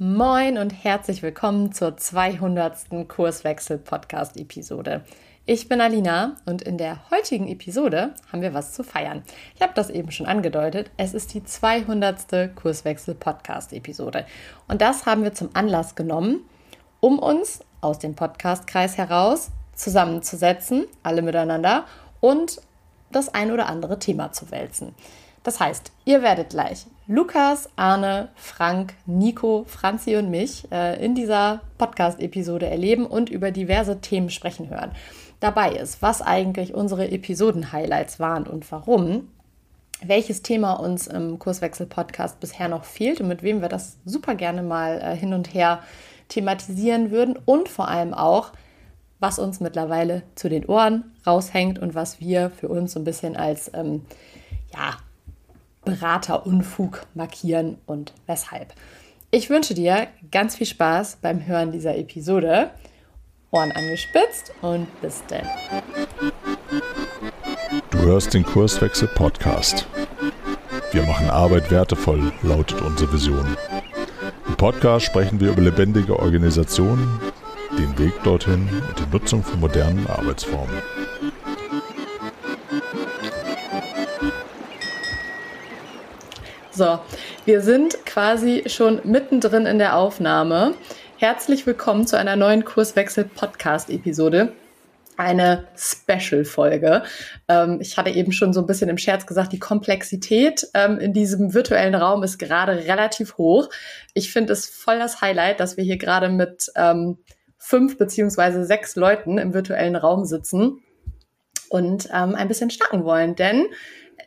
Moin und herzlich willkommen zur 200. Kurswechsel-Podcast-Episode. Ich bin Alina und in der heutigen Episode haben wir was zu feiern. Ich habe das eben schon angedeutet. Es ist die 200. Kurswechsel-Podcast-Episode. Und das haben wir zum Anlass genommen, um uns aus dem Podcastkreis heraus zusammenzusetzen, alle miteinander, und das ein oder andere Thema zu wälzen. Das heißt, ihr werdet gleich Lukas, Arne, Frank, Nico, Franzi und mich äh, in dieser Podcast-Episode erleben und über diverse Themen sprechen hören. Dabei ist, was eigentlich unsere Episoden-Highlights waren und warum, welches Thema uns im Kurswechsel-Podcast bisher noch fehlt und mit wem wir das super gerne mal äh, hin und her thematisieren würden und vor allem auch, was uns mittlerweile zu den Ohren raushängt und was wir für uns so ein bisschen als ähm, ja, Beraterunfug markieren und weshalb. Ich wünsche dir ganz viel Spaß beim Hören dieser Episode. Ohren angespitzt und bis denn. Du hörst den Kurswechsel Podcast. Wir machen Arbeit wertevoll, lautet unsere Vision. Im Podcast sprechen wir über lebendige Organisationen, den Weg dorthin und die Nutzung von modernen Arbeitsformen. So, wir sind quasi schon mittendrin in der Aufnahme. Herzlich willkommen zu einer neuen Kurswechsel-Podcast-Episode. Eine Special-Folge. Ähm, ich hatte eben schon so ein bisschen im Scherz gesagt, die Komplexität ähm, in diesem virtuellen Raum ist gerade relativ hoch. Ich finde es voll das Highlight, dass wir hier gerade mit ähm, fünf beziehungsweise sechs Leuten im virtuellen Raum sitzen und ähm, ein bisschen schnacken wollen, denn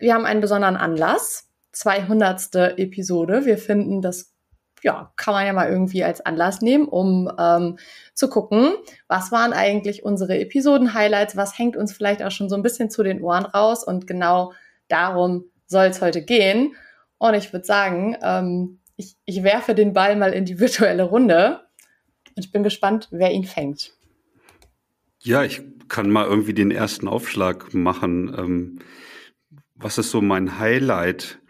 wir haben einen besonderen Anlass. 200. Episode. Wir finden, das ja, kann man ja mal irgendwie als Anlass nehmen, um ähm, zu gucken, was waren eigentlich unsere Episoden-Highlights, was hängt uns vielleicht auch schon so ein bisschen zu den Ohren raus und genau darum soll es heute gehen. Und ich würde sagen, ähm, ich, ich werfe den Ball mal in die virtuelle Runde und ich bin gespannt, wer ihn fängt. Ja, ich kann mal irgendwie den ersten Aufschlag machen. Ähm, was ist so mein Highlight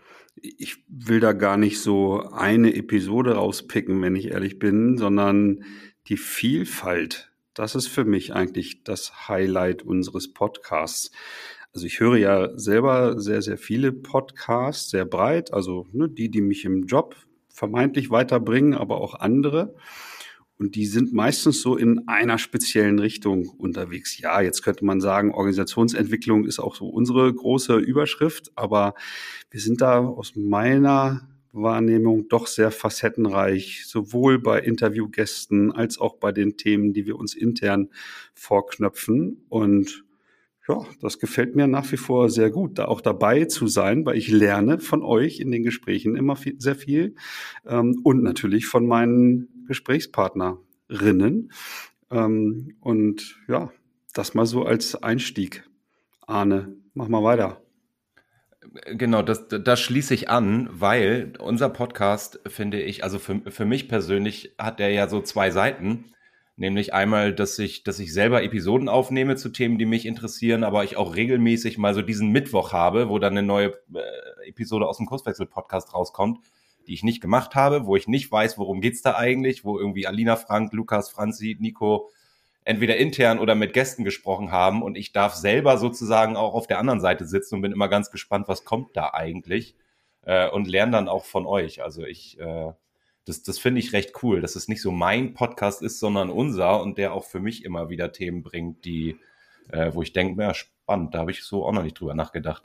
ich will da gar nicht so eine Episode rauspicken, wenn ich ehrlich bin, sondern die Vielfalt. Das ist für mich eigentlich das Highlight unseres Podcasts. Also ich höre ja selber sehr, sehr viele Podcasts, sehr breit, also ne, die, die mich im Job vermeintlich weiterbringen, aber auch andere. Und die sind meistens so in einer speziellen Richtung unterwegs. Ja, jetzt könnte man sagen, Organisationsentwicklung ist auch so unsere große Überschrift, aber wir sind da aus meiner Wahrnehmung doch sehr facettenreich, sowohl bei Interviewgästen als auch bei den Themen, die wir uns intern vorknöpfen. Und ja, das gefällt mir nach wie vor sehr gut, da auch dabei zu sein, weil ich lerne von euch in den Gesprächen immer viel, sehr viel ähm, und natürlich von meinen Gesprächspartnerinnen. Ähm, und ja, das mal so als Einstieg. Arne, mach mal weiter. Genau, das, das schließe ich an, weil unser Podcast, finde ich, also für, für mich persönlich hat der ja so zwei Seiten. Nämlich einmal, dass ich, dass ich selber Episoden aufnehme zu Themen, die mich interessieren, aber ich auch regelmäßig mal so diesen Mittwoch habe, wo dann eine neue äh, Episode aus dem Kurswechsel-Podcast rauskommt, die ich nicht gemacht habe, wo ich nicht weiß, worum geht's da eigentlich, wo irgendwie Alina Frank, Lukas, Franzi, Nico entweder intern oder mit Gästen gesprochen haben und ich darf selber sozusagen auch auf der anderen Seite sitzen und bin immer ganz gespannt, was kommt da eigentlich äh, und lerne dann auch von euch. Also ich, äh, das, das finde ich recht cool, dass es nicht so mein Podcast ist, sondern unser und der auch für mich immer wieder Themen bringt, die, äh, wo ich denke, ja, spannend, da habe ich so auch noch nicht drüber nachgedacht.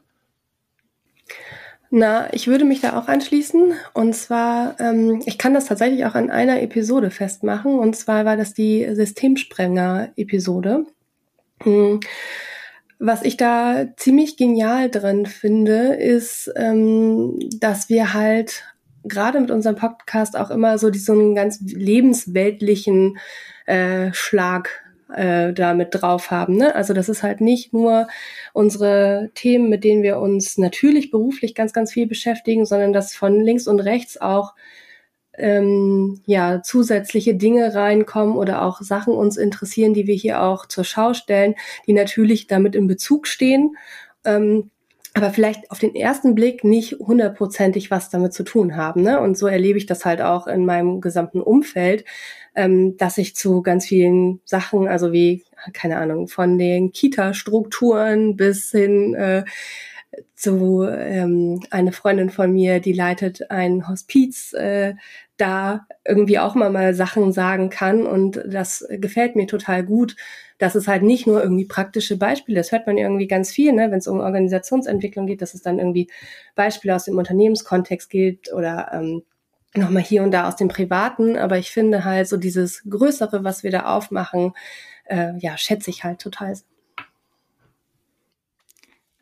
Na, ich würde mich da auch anschließen. Und zwar, ähm, ich kann das tatsächlich auch an einer Episode festmachen. Und zwar war das die Systemsprenger-Episode. Hm. Was ich da ziemlich genial drin finde, ist, ähm, dass wir halt gerade mit unserem Podcast auch immer so diesen ganz lebensweltlichen äh, Schlag äh, da mit drauf haben. Ne? Also das ist halt nicht nur unsere Themen, mit denen wir uns natürlich beruflich ganz, ganz viel beschäftigen, sondern dass von links und rechts auch ähm, ja zusätzliche Dinge reinkommen oder auch Sachen uns interessieren, die wir hier auch zur Schau stellen, die natürlich damit in Bezug stehen. Ähm, aber vielleicht auf den ersten Blick nicht hundertprozentig was damit zu tun haben. Ne? Und so erlebe ich das halt auch in meinem gesamten Umfeld, ähm, dass ich zu ganz vielen Sachen, also wie, keine Ahnung, von den Kita-Strukturen bis hin äh, zu ähm, eine Freundin von mir, die leitet ein Hospiz, äh, da irgendwie auch mal mal Sachen sagen kann. Und das gefällt mir total gut, dass es halt nicht nur irgendwie praktische Beispiele, das hört man irgendwie ganz viel, ne, wenn es um Organisationsentwicklung geht, dass es dann irgendwie Beispiele aus dem Unternehmenskontext gibt oder ähm, nochmal hier und da aus dem Privaten, aber ich finde halt so dieses Größere, was wir da aufmachen, äh, ja, schätze ich halt total.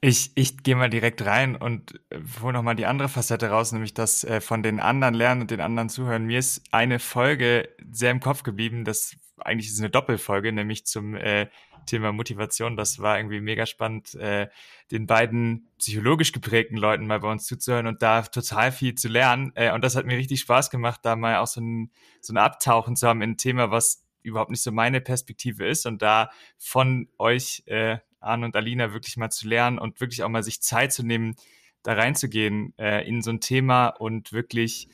Ich, ich gehe mal direkt rein und äh, hole nochmal die andere Facette raus, nämlich das äh, von den anderen lernen und den anderen zuhören. Mir ist eine Folge sehr im Kopf geblieben, das eigentlich ist eine Doppelfolge, nämlich zum äh, Thema Motivation. Das war irgendwie mega spannend, äh, den beiden psychologisch geprägten Leuten mal bei uns zuzuhören und da total viel zu lernen. Äh, und das hat mir richtig Spaß gemacht, da mal auch so ein, so ein Abtauchen zu haben in ein Thema, was überhaupt nicht so meine Perspektive ist und da von euch äh, Arne und Alina wirklich mal zu lernen und wirklich auch mal sich Zeit zu nehmen, da reinzugehen äh, in so ein Thema und wirklich,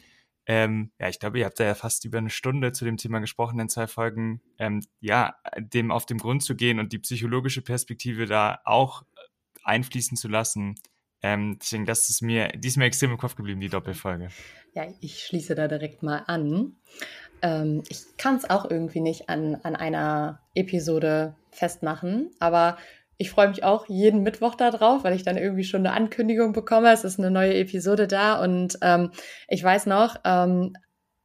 ähm, ja, ich glaube, ihr habt da ja fast über eine Stunde zu dem Thema gesprochen in zwei Folgen, ähm, ja, dem auf den Grund zu gehen und die psychologische Perspektive da auch einfließen zu lassen. Ähm, deswegen, das ist mir, die ist mir extrem im Kopf geblieben, die Doppelfolge. Ja, ich schließe da direkt mal an. Ähm, ich kann es auch irgendwie nicht an, an einer Episode festmachen, aber ich freue mich auch jeden Mittwoch da drauf, weil ich dann irgendwie schon eine Ankündigung bekomme. Es ist eine neue Episode da und ähm, ich weiß noch, ähm,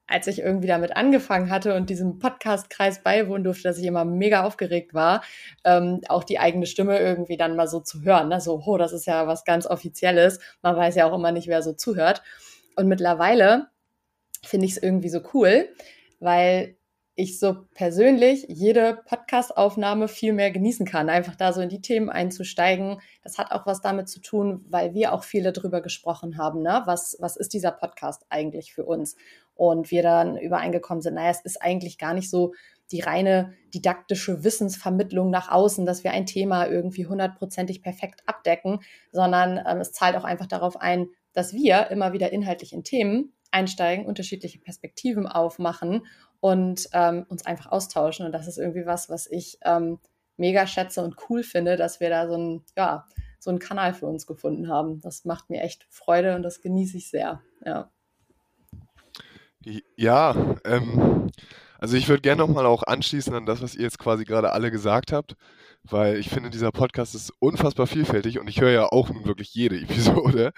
als ich irgendwie damit angefangen hatte und diesem Podcast-Kreis beiwohnen durfte, dass ich immer mega aufgeregt war, ähm, auch die eigene Stimme irgendwie dann mal so zu hören. Ne? So, oh, das ist ja was ganz Offizielles. Man weiß ja auch immer nicht, wer so zuhört. Und mittlerweile finde ich es irgendwie so cool, weil ich so persönlich jede Podcast-Aufnahme viel mehr genießen kann, einfach da so in die Themen einzusteigen. Das hat auch was damit zu tun, weil wir auch viele drüber gesprochen haben, ne? Was, was ist dieser Podcast eigentlich für uns? Und wir dann übereingekommen sind, naja, es ist eigentlich gar nicht so die reine didaktische Wissensvermittlung nach außen, dass wir ein Thema irgendwie hundertprozentig perfekt abdecken, sondern ähm, es zahlt auch einfach darauf ein, dass wir immer wieder inhaltlich in Themen einsteigen, unterschiedliche Perspektiven aufmachen und ähm, uns einfach austauschen. Und das ist irgendwie was, was ich ähm, mega schätze und cool finde, dass wir da so ein, ja, so einen Kanal für uns gefunden haben. Das macht mir echt Freude und das genieße ich sehr. Ja, ja ähm, also ich würde gerne nochmal auch anschließen an das, was ihr jetzt quasi gerade alle gesagt habt, weil ich finde, dieser Podcast ist unfassbar vielfältig und ich höre ja auch nun wirklich jede Episode.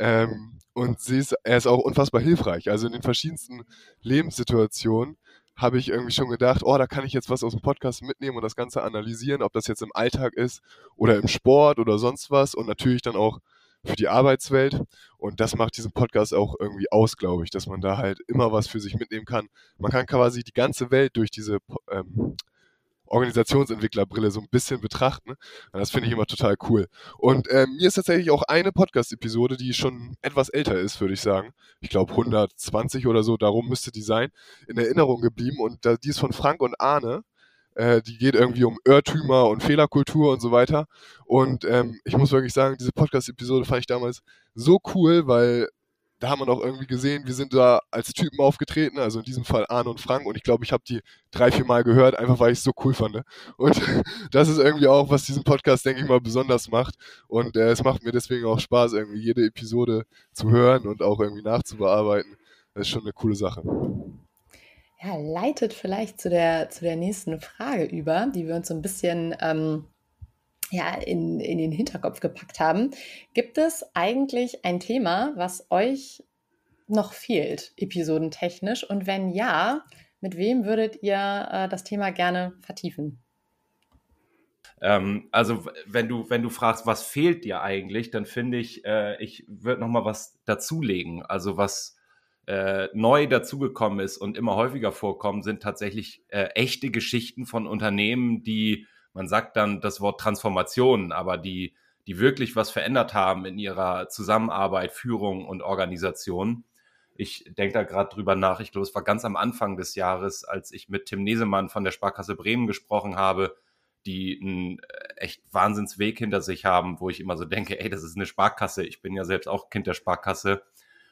Ähm, und sie ist, er ist auch unfassbar hilfreich. Also in den verschiedensten Lebenssituationen habe ich irgendwie schon gedacht, oh, da kann ich jetzt was aus dem Podcast mitnehmen und das Ganze analysieren, ob das jetzt im Alltag ist oder im Sport oder sonst was und natürlich dann auch für die Arbeitswelt. Und das macht diesen Podcast auch irgendwie aus, glaube ich, dass man da halt immer was für sich mitnehmen kann. Man kann quasi die ganze Welt durch diese ähm, Organisationsentwicklerbrille so ein bisschen betrachten. Und das finde ich immer total cool. Und ähm, mir ist tatsächlich auch eine Podcast-Episode, die schon etwas älter ist, würde ich sagen. Ich glaube 120 oder so, darum müsste die sein, in Erinnerung geblieben. Und da, die ist von Frank und Arne. Äh, die geht irgendwie um Irrtümer und Fehlerkultur und so weiter. Und ähm, ich muss wirklich sagen, diese Podcast-Episode fand ich damals so cool, weil da haben wir noch irgendwie gesehen, wir sind da als Typen aufgetreten, also in diesem Fall Arne und Frank und ich glaube, ich habe die drei, vier Mal gehört, einfach weil ich es so cool fand. Und das ist irgendwie auch, was diesen Podcast, denke ich mal, besonders macht und äh, es macht mir deswegen auch Spaß, irgendwie jede Episode zu hören und auch irgendwie nachzubearbeiten. Das ist schon eine coole Sache. Ja, leitet vielleicht zu der, zu der nächsten Frage über, die wir uns so ein bisschen... Ähm ja, in, in den Hinterkopf gepackt haben. Gibt es eigentlich ein Thema, was euch noch fehlt, episodentechnisch? Und wenn ja, mit wem würdet ihr äh, das Thema gerne vertiefen? Ähm, also wenn du, wenn du fragst, was fehlt dir eigentlich, dann finde ich, äh, ich würde noch mal was dazulegen. Also was äh, neu dazugekommen ist und immer häufiger vorkommen, sind tatsächlich äh, echte Geschichten von Unternehmen, die man sagt dann das Wort Transformation, aber die, die wirklich was verändert haben in ihrer Zusammenarbeit, Führung und Organisation. Ich denke da gerade drüber nach. Ich glaube, es war ganz am Anfang des Jahres, als ich mit Tim Nesemann von der Sparkasse Bremen gesprochen habe, die einen äh, echt Wahnsinnsweg hinter sich haben, wo ich immer so denke, ey, das ist eine Sparkasse. Ich bin ja selbst auch Kind der Sparkasse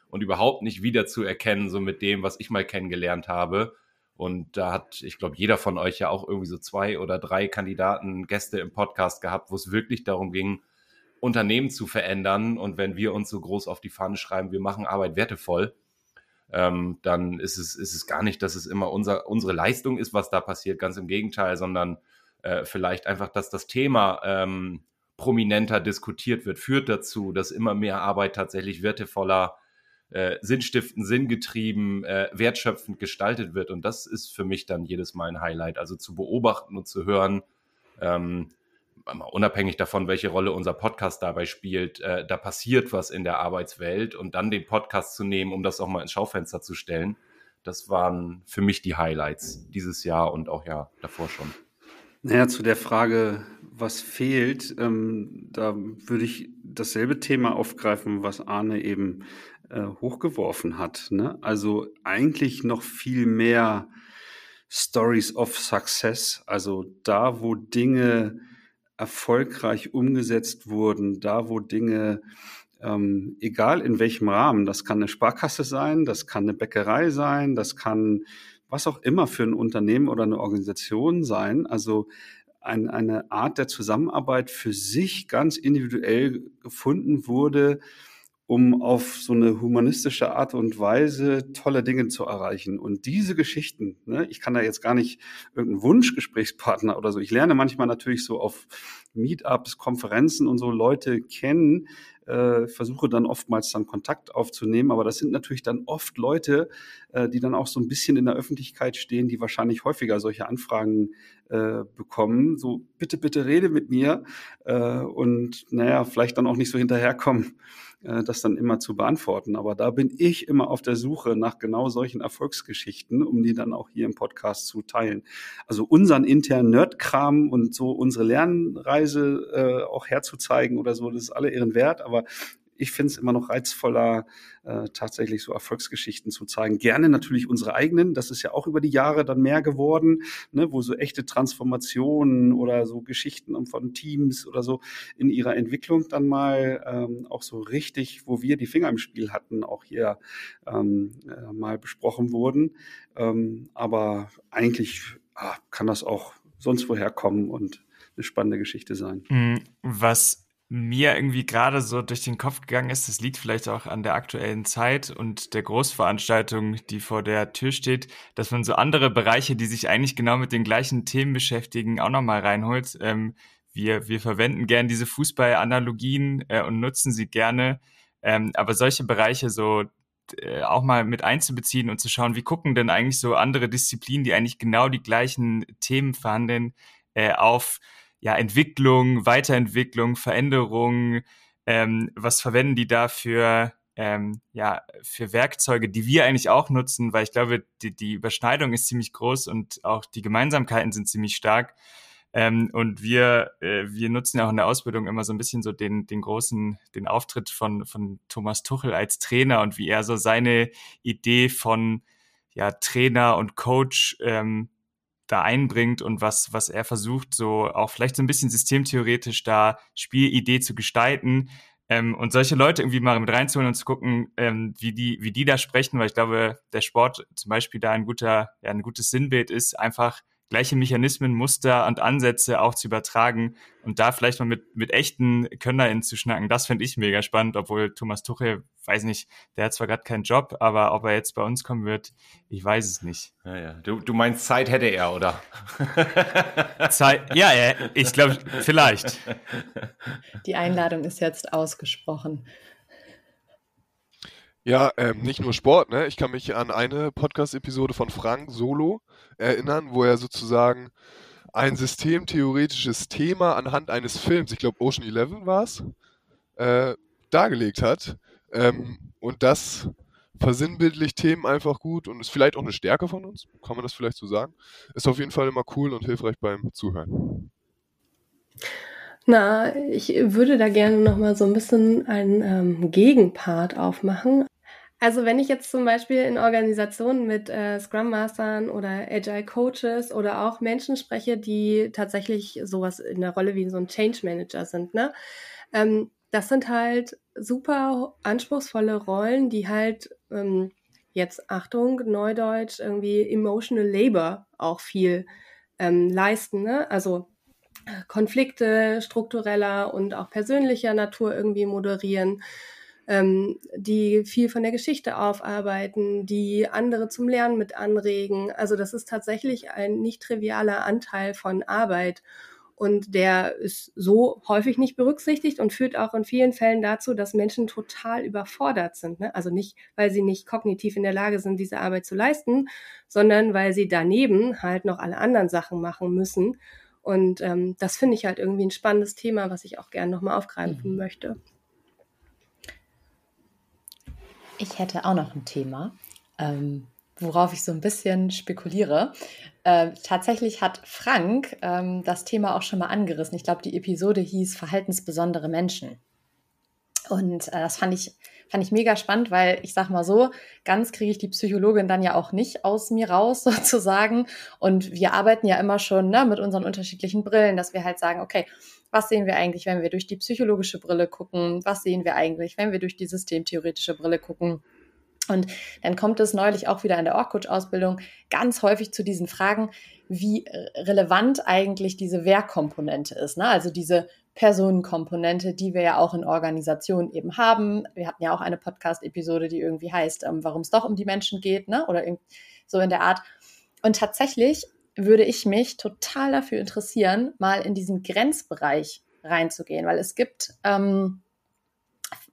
und überhaupt nicht wiederzuerkennen, so mit dem, was ich mal kennengelernt habe. Und da hat, ich glaube, jeder von euch ja auch irgendwie so zwei oder drei Kandidaten, Gäste im Podcast gehabt, wo es wirklich darum ging, Unternehmen zu verändern. Und wenn wir uns so groß auf die Fahne schreiben, wir machen Arbeit wertevoll, ähm, dann ist es, ist es gar nicht, dass es immer unser, unsere Leistung ist, was da passiert, ganz im Gegenteil, sondern äh, vielleicht einfach, dass das Thema ähm, prominenter diskutiert wird, führt dazu, dass immer mehr Arbeit tatsächlich wertevoller, äh, sinnstiftend, sinngetrieben, äh, wertschöpfend gestaltet wird. Und das ist für mich dann jedes Mal ein Highlight. Also zu beobachten und zu hören, ähm, unabhängig davon, welche Rolle unser Podcast dabei spielt, äh, da passiert was in der Arbeitswelt und dann den Podcast zu nehmen, um das auch mal ins Schaufenster zu stellen, das waren für mich die Highlights dieses Jahr und auch ja davor schon. Naja, zu der Frage, was fehlt, ähm, da würde ich dasselbe Thema aufgreifen, was Arne eben äh, hochgeworfen hat. Ne? Also eigentlich noch viel mehr Stories of Success, also da, wo Dinge erfolgreich umgesetzt wurden, da wo Dinge, ähm, egal in welchem Rahmen, das kann eine Sparkasse sein, das kann eine Bäckerei sein, das kann was auch immer für ein Unternehmen oder eine Organisation sein, also ein, eine Art der Zusammenarbeit für sich ganz individuell gefunden wurde, um auf so eine humanistische Art und Weise tolle Dinge zu erreichen. Und diese Geschichten, ne, ich kann da jetzt gar nicht irgendeinen Wunschgesprächspartner oder so. Ich lerne manchmal natürlich so auf Meetups, Konferenzen und so Leute kennen, äh, versuche dann oftmals dann Kontakt aufzunehmen, aber das sind natürlich dann oft Leute, äh, die dann auch so ein bisschen in der Öffentlichkeit stehen, die wahrscheinlich häufiger solche Anfragen äh, bekommen. So, bitte, bitte rede mit mir äh, und naja, vielleicht dann auch nicht so hinterherkommen äh, das dann immer zu beantworten. Aber da bin ich immer auf der Suche nach genau solchen Erfolgsgeschichten, um die dann auch hier im Podcast zu teilen. Also unseren internen Nerdkram und so unsere Lernreise äh, auch herzuzeigen oder so, das ist alle ihren Wert. Aber ich finde es immer noch reizvoller, äh, tatsächlich so Erfolgsgeschichten zu zeigen. Gerne natürlich unsere eigenen. Das ist ja auch über die Jahre dann mehr geworden, ne, wo so echte Transformationen oder so Geschichten von Teams oder so in ihrer Entwicklung dann mal ähm, auch so richtig, wo wir die Finger im Spiel hatten, auch hier ähm, äh, mal besprochen wurden. Ähm, aber eigentlich ah, kann das auch sonst woher kommen und eine spannende Geschichte sein. Mhm. Was mir irgendwie gerade so durch den Kopf gegangen ist, das liegt vielleicht auch an der aktuellen Zeit und der Großveranstaltung, die vor der Tür steht, dass man so andere Bereiche, die sich eigentlich genau mit den gleichen Themen beschäftigen, auch nochmal reinholt. Ähm, wir, wir verwenden gern diese Fußballanalogien äh, und nutzen sie gerne, ähm, aber solche Bereiche so äh, auch mal mit einzubeziehen und zu schauen, wie gucken denn eigentlich so andere Disziplinen, die eigentlich genau die gleichen Themen verhandeln, äh, auf ja, Entwicklung, Weiterentwicklung, Veränderung, ähm, was verwenden die da für, ähm, ja, für Werkzeuge, die wir eigentlich auch nutzen, weil ich glaube, die, die Überschneidung ist ziemlich groß und auch die Gemeinsamkeiten sind ziemlich stark. Ähm, und wir, äh, wir nutzen ja auch in der Ausbildung immer so ein bisschen so den, den großen, den Auftritt von, von Thomas Tuchel als Trainer und wie er so seine Idee von ja, Trainer und Coach ähm, da einbringt und was, was er versucht, so auch vielleicht so ein bisschen systemtheoretisch da Spielidee zu gestalten. Ähm, und solche Leute irgendwie mal mit reinzuholen und zu gucken, ähm, wie die, wie die da sprechen, weil ich glaube, der Sport zum Beispiel da ein guter, ja, ein gutes Sinnbild ist, einfach gleiche Mechanismen, Muster und Ansätze auch zu übertragen und da vielleicht mal mit, mit echten KönnerInnen zu schnacken. Das finde ich mega spannend, obwohl Thomas Tuchel, weiß nicht, der hat zwar gerade keinen Job, aber ob er jetzt bei uns kommen wird, ich weiß es nicht. Ja, ja. Du, du meinst Zeit hätte er, oder? Zeit, ja, ja ich glaube, vielleicht. Die Einladung ist jetzt ausgesprochen. Ja, ähm, nicht nur Sport, ne? Ich kann mich an eine Podcast-Episode von Frank Solo erinnern, wo er sozusagen ein systemtheoretisches Thema anhand eines Films, ich glaube Ocean Eleven war es, äh, dargelegt hat. Ähm, und das versinnbildlich Themen einfach gut und ist vielleicht auch eine Stärke von uns, kann man das vielleicht so sagen. Ist auf jeden Fall immer cool und hilfreich beim Zuhören. Na, ich würde da gerne nochmal so ein bisschen einen ähm, Gegenpart aufmachen. Also wenn ich jetzt zum Beispiel in Organisationen mit äh, Scrum Mastern oder Agile Coaches oder auch Menschen spreche, die tatsächlich sowas in der Rolle wie so ein Change Manager sind, ne? Ähm, das sind halt super anspruchsvolle Rollen, die halt ähm, jetzt Achtung, Neudeutsch, irgendwie emotional labor auch viel ähm, leisten. Ne? Also Konflikte struktureller und auch persönlicher Natur irgendwie moderieren, ähm, die viel von der Geschichte aufarbeiten, die andere zum Lernen mit anregen. Also das ist tatsächlich ein nicht trivialer Anteil von Arbeit. Und der ist so häufig nicht berücksichtigt und führt auch in vielen Fällen dazu, dass Menschen total überfordert sind. Ne? Also nicht, weil sie nicht kognitiv in der Lage sind, diese Arbeit zu leisten, sondern weil sie daneben halt noch alle anderen Sachen machen müssen. Und ähm, das finde ich halt irgendwie ein spannendes Thema, was ich auch gerne nochmal aufgreifen mhm. möchte. Ich hätte auch noch ein Thema. Ähm, worauf ich so ein bisschen spekuliere. Äh, tatsächlich hat Frank ähm, das Thema auch schon mal angerissen. Ich glaube, die Episode hieß Verhaltensbesondere Menschen. Und äh, das fand ich, fand ich mega spannend, weil ich sag mal so, ganz kriege ich die Psychologin dann ja auch nicht aus mir raus, sozusagen. Und wir arbeiten ja immer schon ne, mit unseren unterschiedlichen Brillen, dass wir halt sagen, okay, was sehen wir eigentlich, wenn wir durch die psychologische Brille gucken? Was sehen wir eigentlich, wenn wir durch die systemtheoretische Brille gucken? Und dann kommt es neulich auch wieder in der Org-Coach-Ausbildung ganz häufig zu diesen Fragen, wie relevant eigentlich diese Wer-Komponente ist. Ne? Also diese Personenkomponente, die wir ja auch in Organisationen eben haben. Wir hatten ja auch eine Podcast-Episode, die irgendwie heißt, ähm, warum es doch um die Menschen geht, ne? oder so in der Art. Und tatsächlich würde ich mich total dafür interessieren, mal in diesen Grenzbereich reinzugehen, weil es gibt ähm,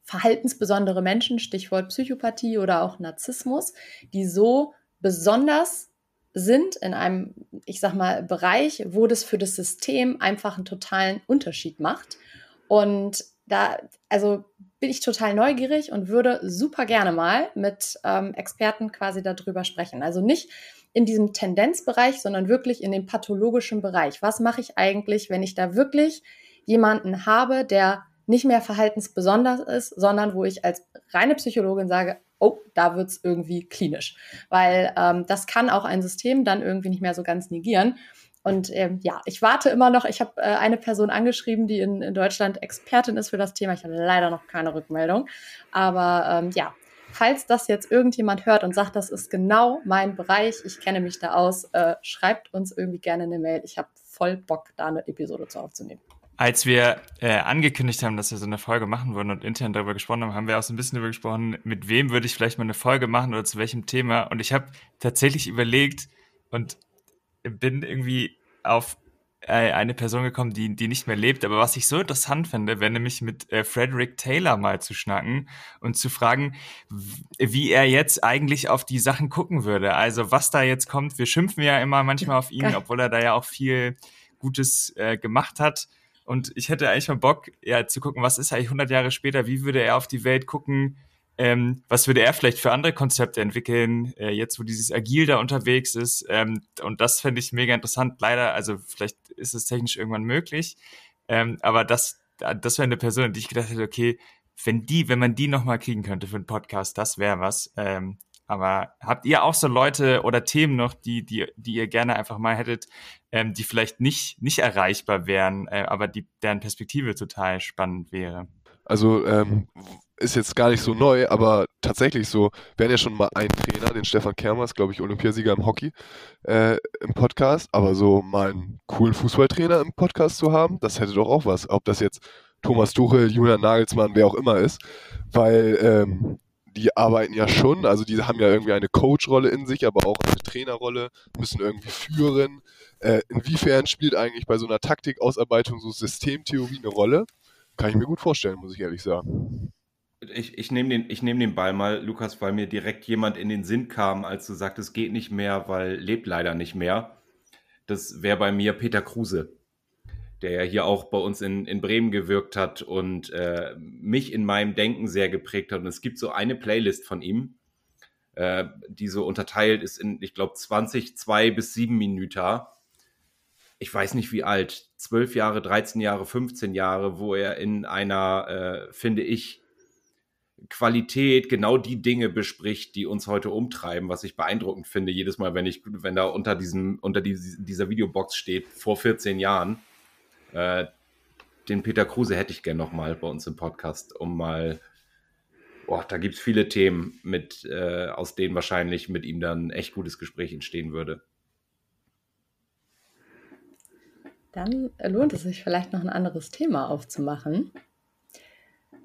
verhaltensbesondere Menschen, Stichwort Psychopathie oder auch Narzissmus, die so besonders sind in einem, ich sag mal, Bereich, wo das für das System einfach einen totalen Unterschied macht. Und da, also bin ich total neugierig und würde super gerne mal mit ähm, Experten quasi darüber sprechen. Also nicht in diesem Tendenzbereich, sondern wirklich in dem pathologischen Bereich. Was mache ich eigentlich, wenn ich da wirklich jemanden habe, der nicht mehr verhaltensbesonders ist, sondern wo ich als reine Psychologin sage, oh, da wird's irgendwie klinisch. Weil ähm, das kann auch ein System dann irgendwie nicht mehr so ganz negieren. Und ähm, ja, ich warte immer noch. Ich habe äh, eine Person angeschrieben, die in, in, Deutschland Expertin ist für das Thema. Ich habe leider noch keine Rückmeldung. Aber ähm, ja, falls das jetzt irgendjemand hört und sagt, das ist genau mein Bereich, ich kenne mich da aus, äh, schreibt uns irgendwie gerne eine Mail. Ich habe voll Bock, da eine Episode zu aufzunehmen. Als wir äh, angekündigt haben, dass wir so eine Folge machen würden und intern darüber gesprochen haben, haben wir auch so ein bisschen darüber gesprochen, mit wem würde ich vielleicht mal eine Folge machen oder zu welchem Thema. Und ich habe tatsächlich überlegt und bin irgendwie auf eine Person gekommen, die, die nicht mehr lebt. Aber was ich so interessant finde, wäre nämlich mit äh, Frederick Taylor mal zu schnacken und zu fragen, wie er jetzt eigentlich auf die Sachen gucken würde. Also was da jetzt kommt. Wir schimpfen ja immer manchmal auf ihn, obwohl er da ja auch viel Gutes äh, gemacht hat. Und ich hätte eigentlich mal Bock, ja, zu gucken, was ist eigentlich 100 Jahre später, wie würde er auf die Welt gucken, ähm, was würde er vielleicht für andere Konzepte entwickeln, äh, jetzt wo dieses Agil da unterwegs ist. Ähm, und das fände ich mega interessant. Leider, also vielleicht ist es technisch irgendwann möglich, ähm, aber das, das wäre eine Person, die ich gedacht hätte, okay, wenn die, wenn man die nochmal kriegen könnte für einen Podcast, das wäre was. Ähm, aber habt ihr auch so Leute oder Themen noch, die, die, die ihr gerne einfach mal hättet, ähm, die vielleicht nicht, nicht erreichbar wären, äh, aber die, deren Perspektive total spannend wäre? Also ähm, ist jetzt gar nicht so neu, aber tatsächlich so, wir hatten ja schon mal einen Trainer, den Stefan Kermers, glaube ich, Olympiasieger im Hockey, äh, im Podcast, aber so mal einen coolen Fußballtrainer im Podcast zu haben, das hätte doch auch was. Ob das jetzt Thomas Tuchel, Julian Nagelsmann, wer auch immer ist, weil ähm, die arbeiten ja schon, also die haben ja irgendwie eine Coach-Rolle in sich, aber auch eine Trainerrolle, müssen irgendwie führen. Äh, inwiefern spielt eigentlich bei so einer Taktikausarbeitung so Systemtheorie eine Rolle? Kann ich mir gut vorstellen, muss ich ehrlich sagen. Ich, ich nehme den, nehm den Ball mal, Lukas, weil mir direkt jemand in den Sinn kam, als du sagtest, es geht nicht mehr, weil lebt leider nicht mehr. Das wäre bei mir Peter Kruse der ja hier auch bei uns in, in Bremen gewirkt hat und äh, mich in meinem Denken sehr geprägt hat. Und es gibt so eine Playlist von ihm, äh, die so unterteilt ist in, ich glaube, 20, 2 bis 7 Minuten. Ich weiß nicht wie alt, 12 Jahre, 13 Jahre, 15 Jahre, wo er in einer, äh, finde ich, Qualität genau die Dinge bespricht, die uns heute umtreiben, was ich beeindruckend finde, jedes Mal, wenn ich, wenn da unter diesem, unter dieser Videobox steht, vor 14 Jahren. Äh, den Peter Kruse hätte ich gern nochmal bei uns im Podcast, um mal, boah, da gibt es viele Themen, mit, äh, aus denen wahrscheinlich mit ihm dann ein echt gutes Gespräch entstehen würde. Dann lohnt es sich vielleicht noch ein anderes Thema aufzumachen.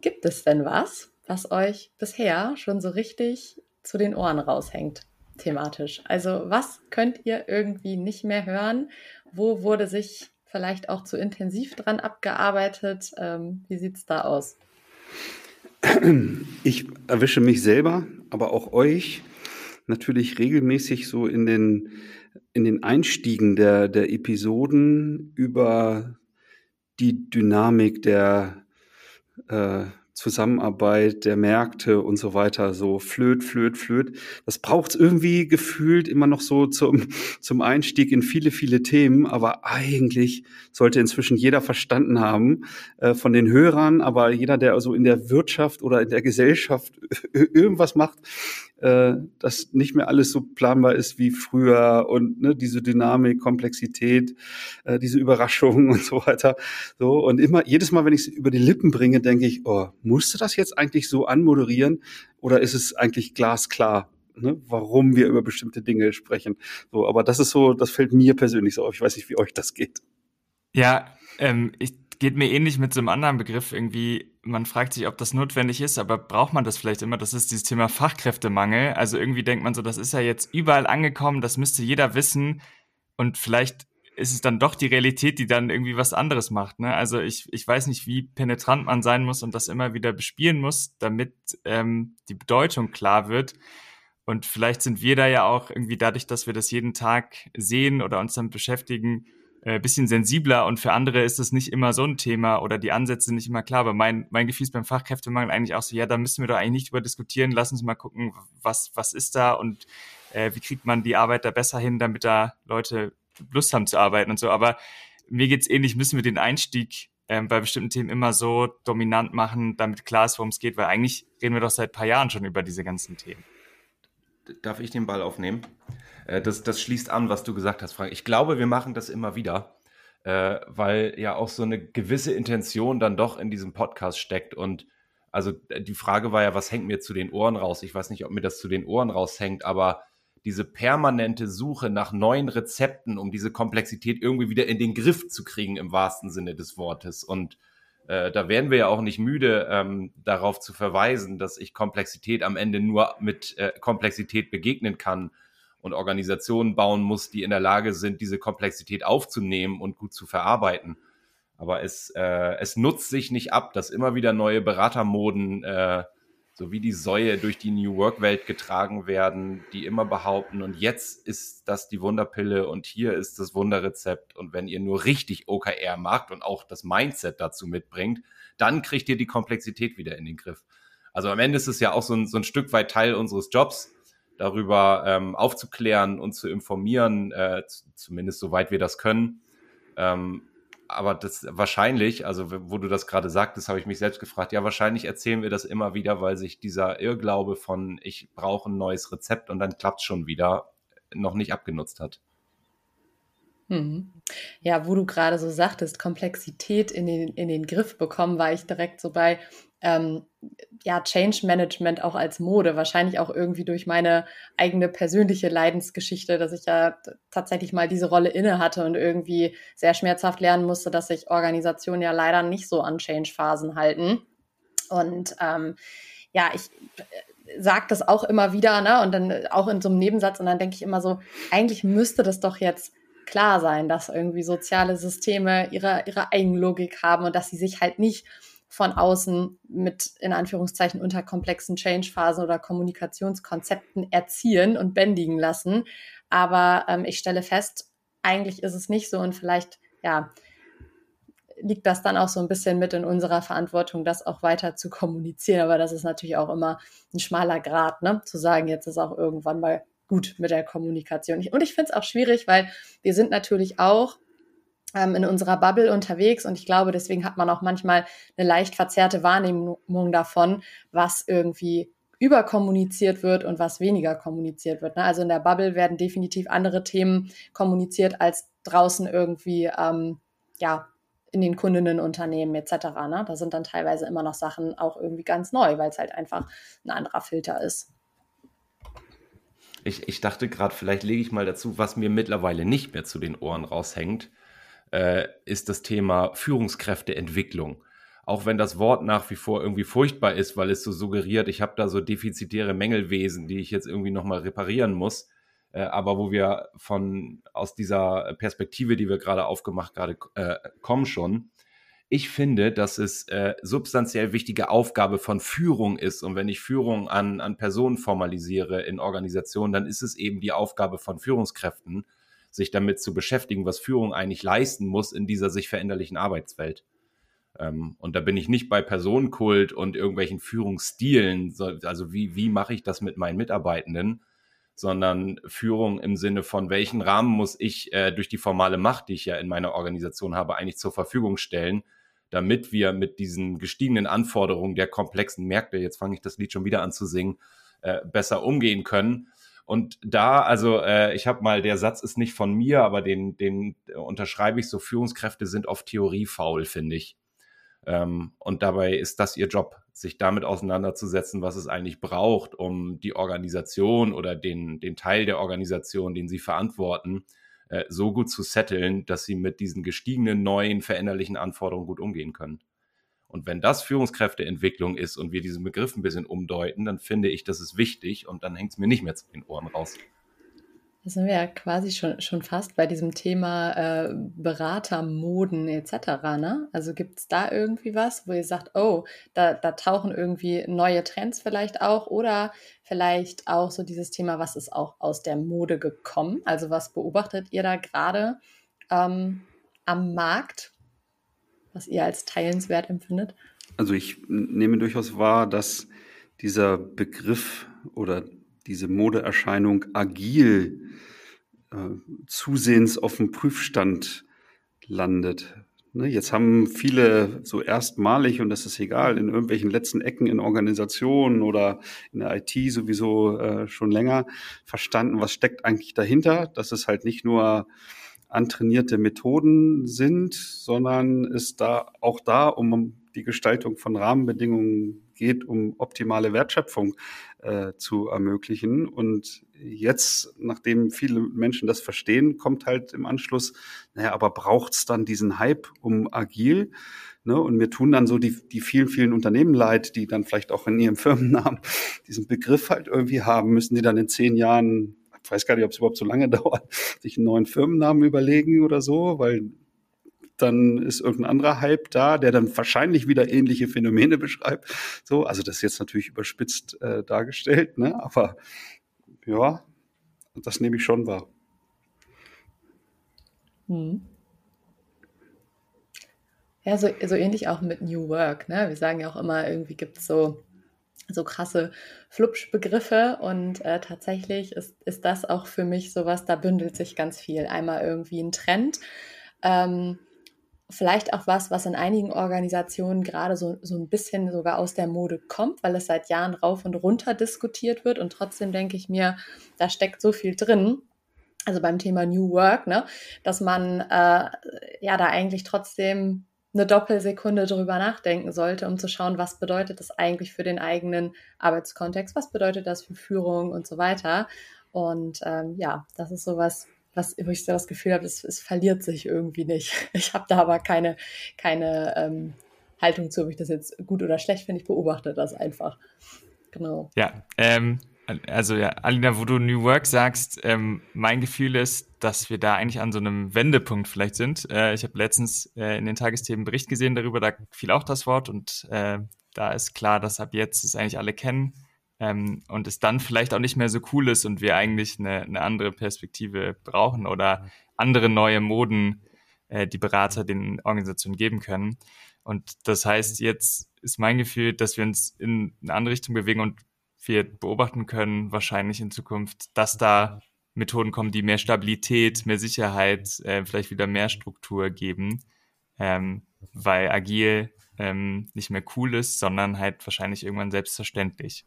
Gibt es denn was, was euch bisher schon so richtig zu den Ohren raushängt, thematisch? Also was könnt ihr irgendwie nicht mehr hören? Wo wurde sich vielleicht auch zu intensiv dran abgearbeitet? Ähm, wie sieht es da aus? Ich erwische mich selber, aber auch euch natürlich regelmäßig so in den, in den Einstiegen der, der Episoden über die Dynamik der, äh, Zusammenarbeit der Märkte und so weiter so flöt, flöt, flöt. Das braucht irgendwie gefühlt immer noch so zum, zum Einstieg in viele, viele Themen. Aber eigentlich sollte inzwischen jeder verstanden haben äh, von den Hörern, aber jeder, der also in der Wirtschaft oder in der Gesellschaft irgendwas macht, äh, dass nicht mehr alles so planbar ist wie früher und ne, diese Dynamik, Komplexität, äh, diese Überraschungen und so weiter. So und immer jedes Mal, wenn ich es über die Lippen bringe, denke ich, oh, musste das jetzt eigentlich so anmoderieren oder ist es eigentlich glasklar? Ne, warum wir über bestimmte Dinge sprechen. So, aber das ist so, das fällt mir persönlich so auf. Ich weiß nicht, wie euch das geht. Ja, ähm, ich geht mir ähnlich mit so einem anderen Begriff irgendwie. Man fragt sich, ob das notwendig ist, aber braucht man das vielleicht immer? Das ist dieses Thema Fachkräftemangel. Also irgendwie denkt man so, das ist ja jetzt überall angekommen, das müsste jeder wissen. Und vielleicht ist es dann doch die Realität, die dann irgendwie was anderes macht. Ne? Also ich, ich weiß nicht, wie penetrant man sein muss und das immer wieder bespielen muss, damit ähm, die Bedeutung klar wird. Und vielleicht sind wir da ja auch irgendwie dadurch, dass wir das jeden Tag sehen oder uns damit beschäftigen, äh, bisschen sensibler und für andere ist es nicht immer so ein Thema oder die Ansätze sind nicht immer klar. Aber mein, mein Gefühl ist beim Fachkräftemangel eigentlich auch so, ja, da müssen wir doch eigentlich nicht über diskutieren. Lass uns mal gucken, was, was ist da und äh, wie kriegt man die Arbeit da besser hin, damit da Leute Lust haben zu arbeiten und so. Aber mir geht's ähnlich, müssen wir den Einstieg ähm, bei bestimmten Themen immer so dominant machen, damit klar ist, worum es geht, weil eigentlich reden wir doch seit paar Jahren schon über diese ganzen Themen. Darf ich den Ball aufnehmen? Äh, das, das schließt an, was du gesagt hast, Frank. Ich glaube, wir machen das immer wieder, äh, weil ja auch so eine gewisse Intention dann doch in diesem Podcast steckt. Und also äh, die Frage war ja, was hängt mir zu den Ohren raus? Ich weiß nicht, ob mir das zu den Ohren raushängt, aber diese permanente Suche nach neuen Rezepten, um diese Komplexität irgendwie wieder in den Griff zu kriegen, im wahrsten Sinne des Wortes. Und äh, da werden wir ja auch nicht müde, ähm, darauf zu verweisen, dass ich Komplexität am Ende nur mit äh, Komplexität begegnen kann und Organisationen bauen muss, die in der Lage sind, diese Komplexität aufzunehmen und gut zu verarbeiten. Aber es, äh, es nutzt sich nicht ab, dass immer wieder neue Beratermoden äh, so wie die Säue durch die New Work-Welt getragen werden, die immer behaupten, und jetzt ist das die Wunderpille und hier ist das Wunderrezept. Und wenn ihr nur richtig OKR macht und auch das Mindset dazu mitbringt, dann kriegt ihr die Komplexität wieder in den Griff. Also am Ende ist es ja auch so ein, so ein Stück weit Teil unseres Jobs, darüber ähm, aufzuklären und zu informieren, äh, zumindest soweit wir das können. Ähm, aber das wahrscheinlich, also wo du das gerade sagtest, habe ich mich selbst gefragt, ja, wahrscheinlich erzählen wir das immer wieder, weil sich dieser Irrglaube von ich brauche ein neues Rezept und dann klappt schon wieder, noch nicht abgenutzt hat. Mhm. Ja, wo du gerade so sagtest, Komplexität in den, in den Griff bekommen, war ich direkt so bei, ähm, ja, Change Management auch als Mode, wahrscheinlich auch irgendwie durch meine eigene persönliche Leidensgeschichte, dass ich ja tatsächlich mal diese Rolle inne hatte und irgendwie sehr schmerzhaft lernen musste, dass sich Organisationen ja leider nicht so an Change-Phasen halten. Und ähm, ja, ich äh, sage das auch immer wieder, ne? Und dann auch in so einem Nebensatz und dann denke ich immer so, eigentlich müsste das doch jetzt klar sein, dass irgendwie soziale Systeme ihre, ihre Eigenlogik haben und dass sie sich halt nicht von außen mit in Anführungszeichen unter komplexen Change-Phasen oder Kommunikationskonzepten erziehen und bändigen lassen. Aber ähm, ich stelle fest, eigentlich ist es nicht so und vielleicht, ja, liegt das dann auch so ein bisschen mit in unserer Verantwortung, das auch weiter zu kommunizieren. Aber das ist natürlich auch immer ein schmaler Grad, ne? zu sagen, jetzt ist auch irgendwann mal gut mit der Kommunikation. Und ich finde es auch schwierig, weil wir sind natürlich auch ähm, in unserer Bubble unterwegs und ich glaube, deswegen hat man auch manchmal eine leicht verzerrte Wahrnehmung davon, was irgendwie überkommuniziert wird und was weniger kommuniziert wird. Ne? Also in der Bubble werden definitiv andere Themen kommuniziert als draußen irgendwie, ähm, ja, in den Kundinnenunternehmen etc. Ne? Da sind dann teilweise immer noch Sachen auch irgendwie ganz neu, weil es halt einfach ein anderer Filter ist. Ich, ich dachte gerade, vielleicht lege ich mal dazu, was mir mittlerweile nicht mehr zu den Ohren raushängt, äh, ist das Thema Führungskräfteentwicklung. Auch wenn das Wort nach wie vor irgendwie furchtbar ist, weil es so suggeriert, ich habe da so defizitäre Mängelwesen, die ich jetzt irgendwie nochmal reparieren muss. Äh, aber wo wir von aus dieser Perspektive, die wir gerade aufgemacht gerade äh, kommen schon, ich finde, dass es äh, substanziell wichtige Aufgabe von Führung ist. Und wenn ich Führung an, an Personen formalisiere in Organisationen, dann ist es eben die Aufgabe von Führungskräften, sich damit zu beschäftigen, was Führung eigentlich leisten muss in dieser sich veränderlichen Arbeitswelt. Ähm, und da bin ich nicht bei Personenkult und irgendwelchen Führungsstilen, so, also wie, wie mache ich das mit meinen Mitarbeitenden, sondern Führung im Sinne von, welchen Rahmen muss ich äh, durch die formale Macht, die ich ja in meiner Organisation habe, eigentlich zur Verfügung stellen, damit wir mit diesen gestiegenen Anforderungen der komplexen Märkte, jetzt fange ich das Lied schon wieder an zu singen, äh, besser umgehen können. Und da, also äh, ich habe mal, der Satz ist nicht von mir, aber den, den unterschreibe ich so, Führungskräfte sind oft theoriefaul, finde ich. Ähm, und dabei ist das ihr Job, sich damit auseinanderzusetzen, was es eigentlich braucht, um die Organisation oder den, den Teil der Organisation, den sie verantworten, äh, so gut zu setteln, dass sie mit diesen gestiegenen neuen veränderlichen Anforderungen gut umgehen können. Und wenn das Führungskräfteentwicklung ist und wir diesen Begriff ein bisschen umdeuten, dann finde ich, das ist wichtig und dann hängt es mir nicht mehr zu den Ohren raus. Da sind wir ja quasi schon, schon fast bei diesem Thema äh, Beratermoden etc. Ne? Also gibt es da irgendwie was, wo ihr sagt, oh, da, da tauchen irgendwie neue Trends vielleicht auch oder vielleicht auch so dieses Thema, was ist auch aus der Mode gekommen? Also was beobachtet ihr da gerade ähm, am Markt, was ihr als teilenswert empfindet? Also ich nehme durchaus wahr, dass dieser Begriff oder diese Modeerscheinung agil äh, zusehends auf dem Prüfstand landet. Ne, jetzt haben viele so erstmalig, und das ist egal, in irgendwelchen letzten Ecken in Organisationen oder in der IT sowieso äh, schon länger verstanden, was steckt eigentlich dahinter, dass es halt nicht nur antrainierte Methoden sind, sondern es da auch da um die Gestaltung von Rahmenbedingungen geht, um optimale Wertschöpfung äh, zu ermöglichen. Und jetzt, nachdem viele Menschen das verstehen, kommt halt im Anschluss, naja, aber braucht's dann diesen Hype um agil? Ne? Und mir tun dann so die, die vielen, vielen Unternehmen leid, die dann vielleicht auch in ihrem Firmennamen diesen Begriff halt irgendwie haben, müssen die dann in zehn Jahren ich weiß gar nicht, ob es überhaupt so lange dauert, sich einen neuen Firmennamen überlegen oder so, weil dann ist irgendein anderer Hype da, der dann wahrscheinlich wieder ähnliche Phänomene beschreibt. So, also das ist jetzt natürlich überspitzt äh, dargestellt, ne? Aber ja, das nehme ich schon wahr. Hm. Ja, so, so ähnlich auch mit New Work. Ne? Wir sagen ja auch immer, irgendwie gibt es so, so krasse Flupsch-Begriffe und äh, tatsächlich ist, ist das auch für mich sowas, da bündelt sich ganz viel. Einmal irgendwie ein Trend, ähm, vielleicht auch was, was in einigen Organisationen gerade so, so ein bisschen sogar aus der Mode kommt, weil es seit Jahren rauf und runter diskutiert wird. Und trotzdem denke ich mir, da steckt so viel drin. Also beim Thema New Work, ne, dass man äh, ja da eigentlich trotzdem eine Doppelsekunde drüber nachdenken sollte, um zu schauen, was bedeutet das eigentlich für den eigenen Arbeitskontext, was bedeutet das für Führung und so weiter. Und ähm, ja, das ist sowas, was, wo ich so das Gefühl habe, es, es verliert sich irgendwie nicht. Ich habe da aber keine, keine ähm, Haltung zu, ob ich das jetzt gut oder schlecht finde. Ich beobachte das einfach. Genau. Ja, ähm, also ja, Alina, wo du New Work sagst, ähm, mein Gefühl ist, dass wir da eigentlich an so einem Wendepunkt vielleicht sind. Äh, ich habe letztens äh, in den Tagesthemen Bericht gesehen darüber, da fiel auch das Wort und äh, da ist klar, dass ab jetzt es eigentlich alle kennen ähm, und es dann vielleicht auch nicht mehr so cool ist und wir eigentlich eine, eine andere Perspektive brauchen oder andere neue Moden, äh, die Berater den Organisationen geben können. Und das heißt, jetzt ist mein Gefühl, dass wir uns in eine andere Richtung bewegen und wir beobachten können, wahrscheinlich in Zukunft, dass da Methoden kommen, die mehr Stabilität, mehr Sicherheit, äh, vielleicht wieder mehr Struktur geben, ähm, weil agil ähm, nicht mehr cool ist, sondern halt wahrscheinlich irgendwann selbstverständlich.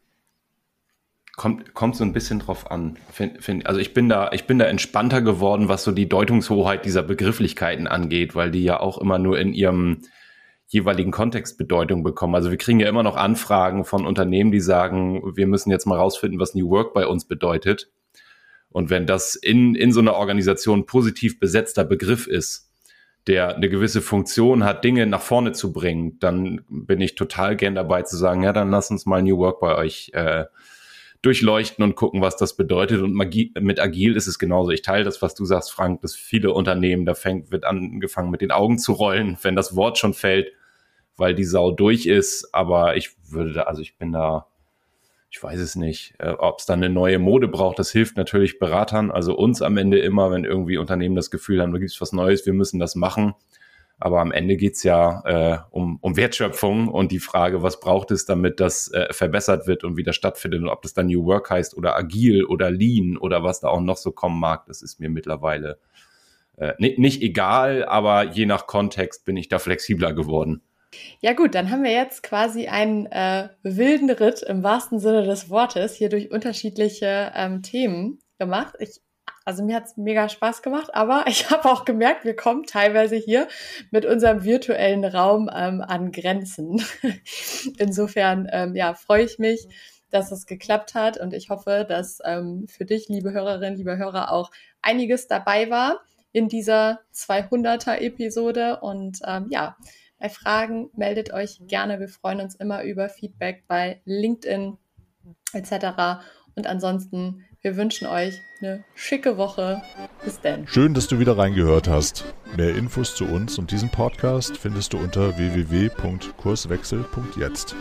Kommt, kommt so ein bisschen drauf an. Find, find, also ich bin da, ich bin da entspannter geworden, was so die Deutungshoheit dieser Begrifflichkeiten angeht, weil die ja auch immer nur in ihrem jeweiligen Kontext Bedeutung bekommen. Also wir kriegen ja immer noch Anfragen von Unternehmen, die sagen, wir müssen jetzt mal rausfinden, was New Work bei uns bedeutet. Und wenn das in, in so einer Organisation positiv besetzter Begriff ist, der eine gewisse Funktion hat, Dinge nach vorne zu bringen, dann bin ich total gern dabei zu sagen, ja, dann lass uns mal New Work bei euch äh, durchleuchten und gucken, was das bedeutet. Und mit Agil ist es genauso. Ich teile das, was du sagst, Frank, dass viele Unternehmen, da fängt, wird angefangen mit den Augen zu rollen, wenn das Wort schon fällt, weil die Sau durch ist. Aber ich würde da, also ich bin da, ich weiß es nicht, äh, ob es dann eine neue Mode braucht. Das hilft natürlich Beratern, also uns am Ende immer, wenn irgendwie Unternehmen das Gefühl haben, da gibt es was Neues, wir müssen das machen aber am Ende geht's ja äh, um, um Wertschöpfung und die Frage, was braucht es, damit das äh, verbessert wird und wieder stattfindet und ob das dann New Work heißt oder agil oder lean oder was da auch noch so kommen mag, das ist mir mittlerweile äh, nicht, nicht egal, aber je nach Kontext bin ich da flexibler geworden. Ja gut, dann haben wir jetzt quasi einen äh, wilden Ritt im wahrsten Sinne des Wortes hier durch unterschiedliche ähm, Themen gemacht. Ich also mir hat's mega Spaß gemacht, aber ich habe auch gemerkt, wir kommen teilweise hier mit unserem virtuellen Raum ähm, an Grenzen. Insofern ähm, ja, freue ich mich, dass es geklappt hat und ich hoffe, dass ähm, für dich, liebe Hörerinnen, liebe Hörer, auch einiges dabei war in dieser 200er Episode und ähm, ja, bei Fragen meldet euch gerne. Wir freuen uns immer über Feedback bei LinkedIn etc. Und ansonsten wir wünschen euch eine schicke Woche. Bis dann. Schön, dass du wieder reingehört hast. Mehr Infos zu uns und diesem Podcast findest du unter www.kurswechsel.jetzt.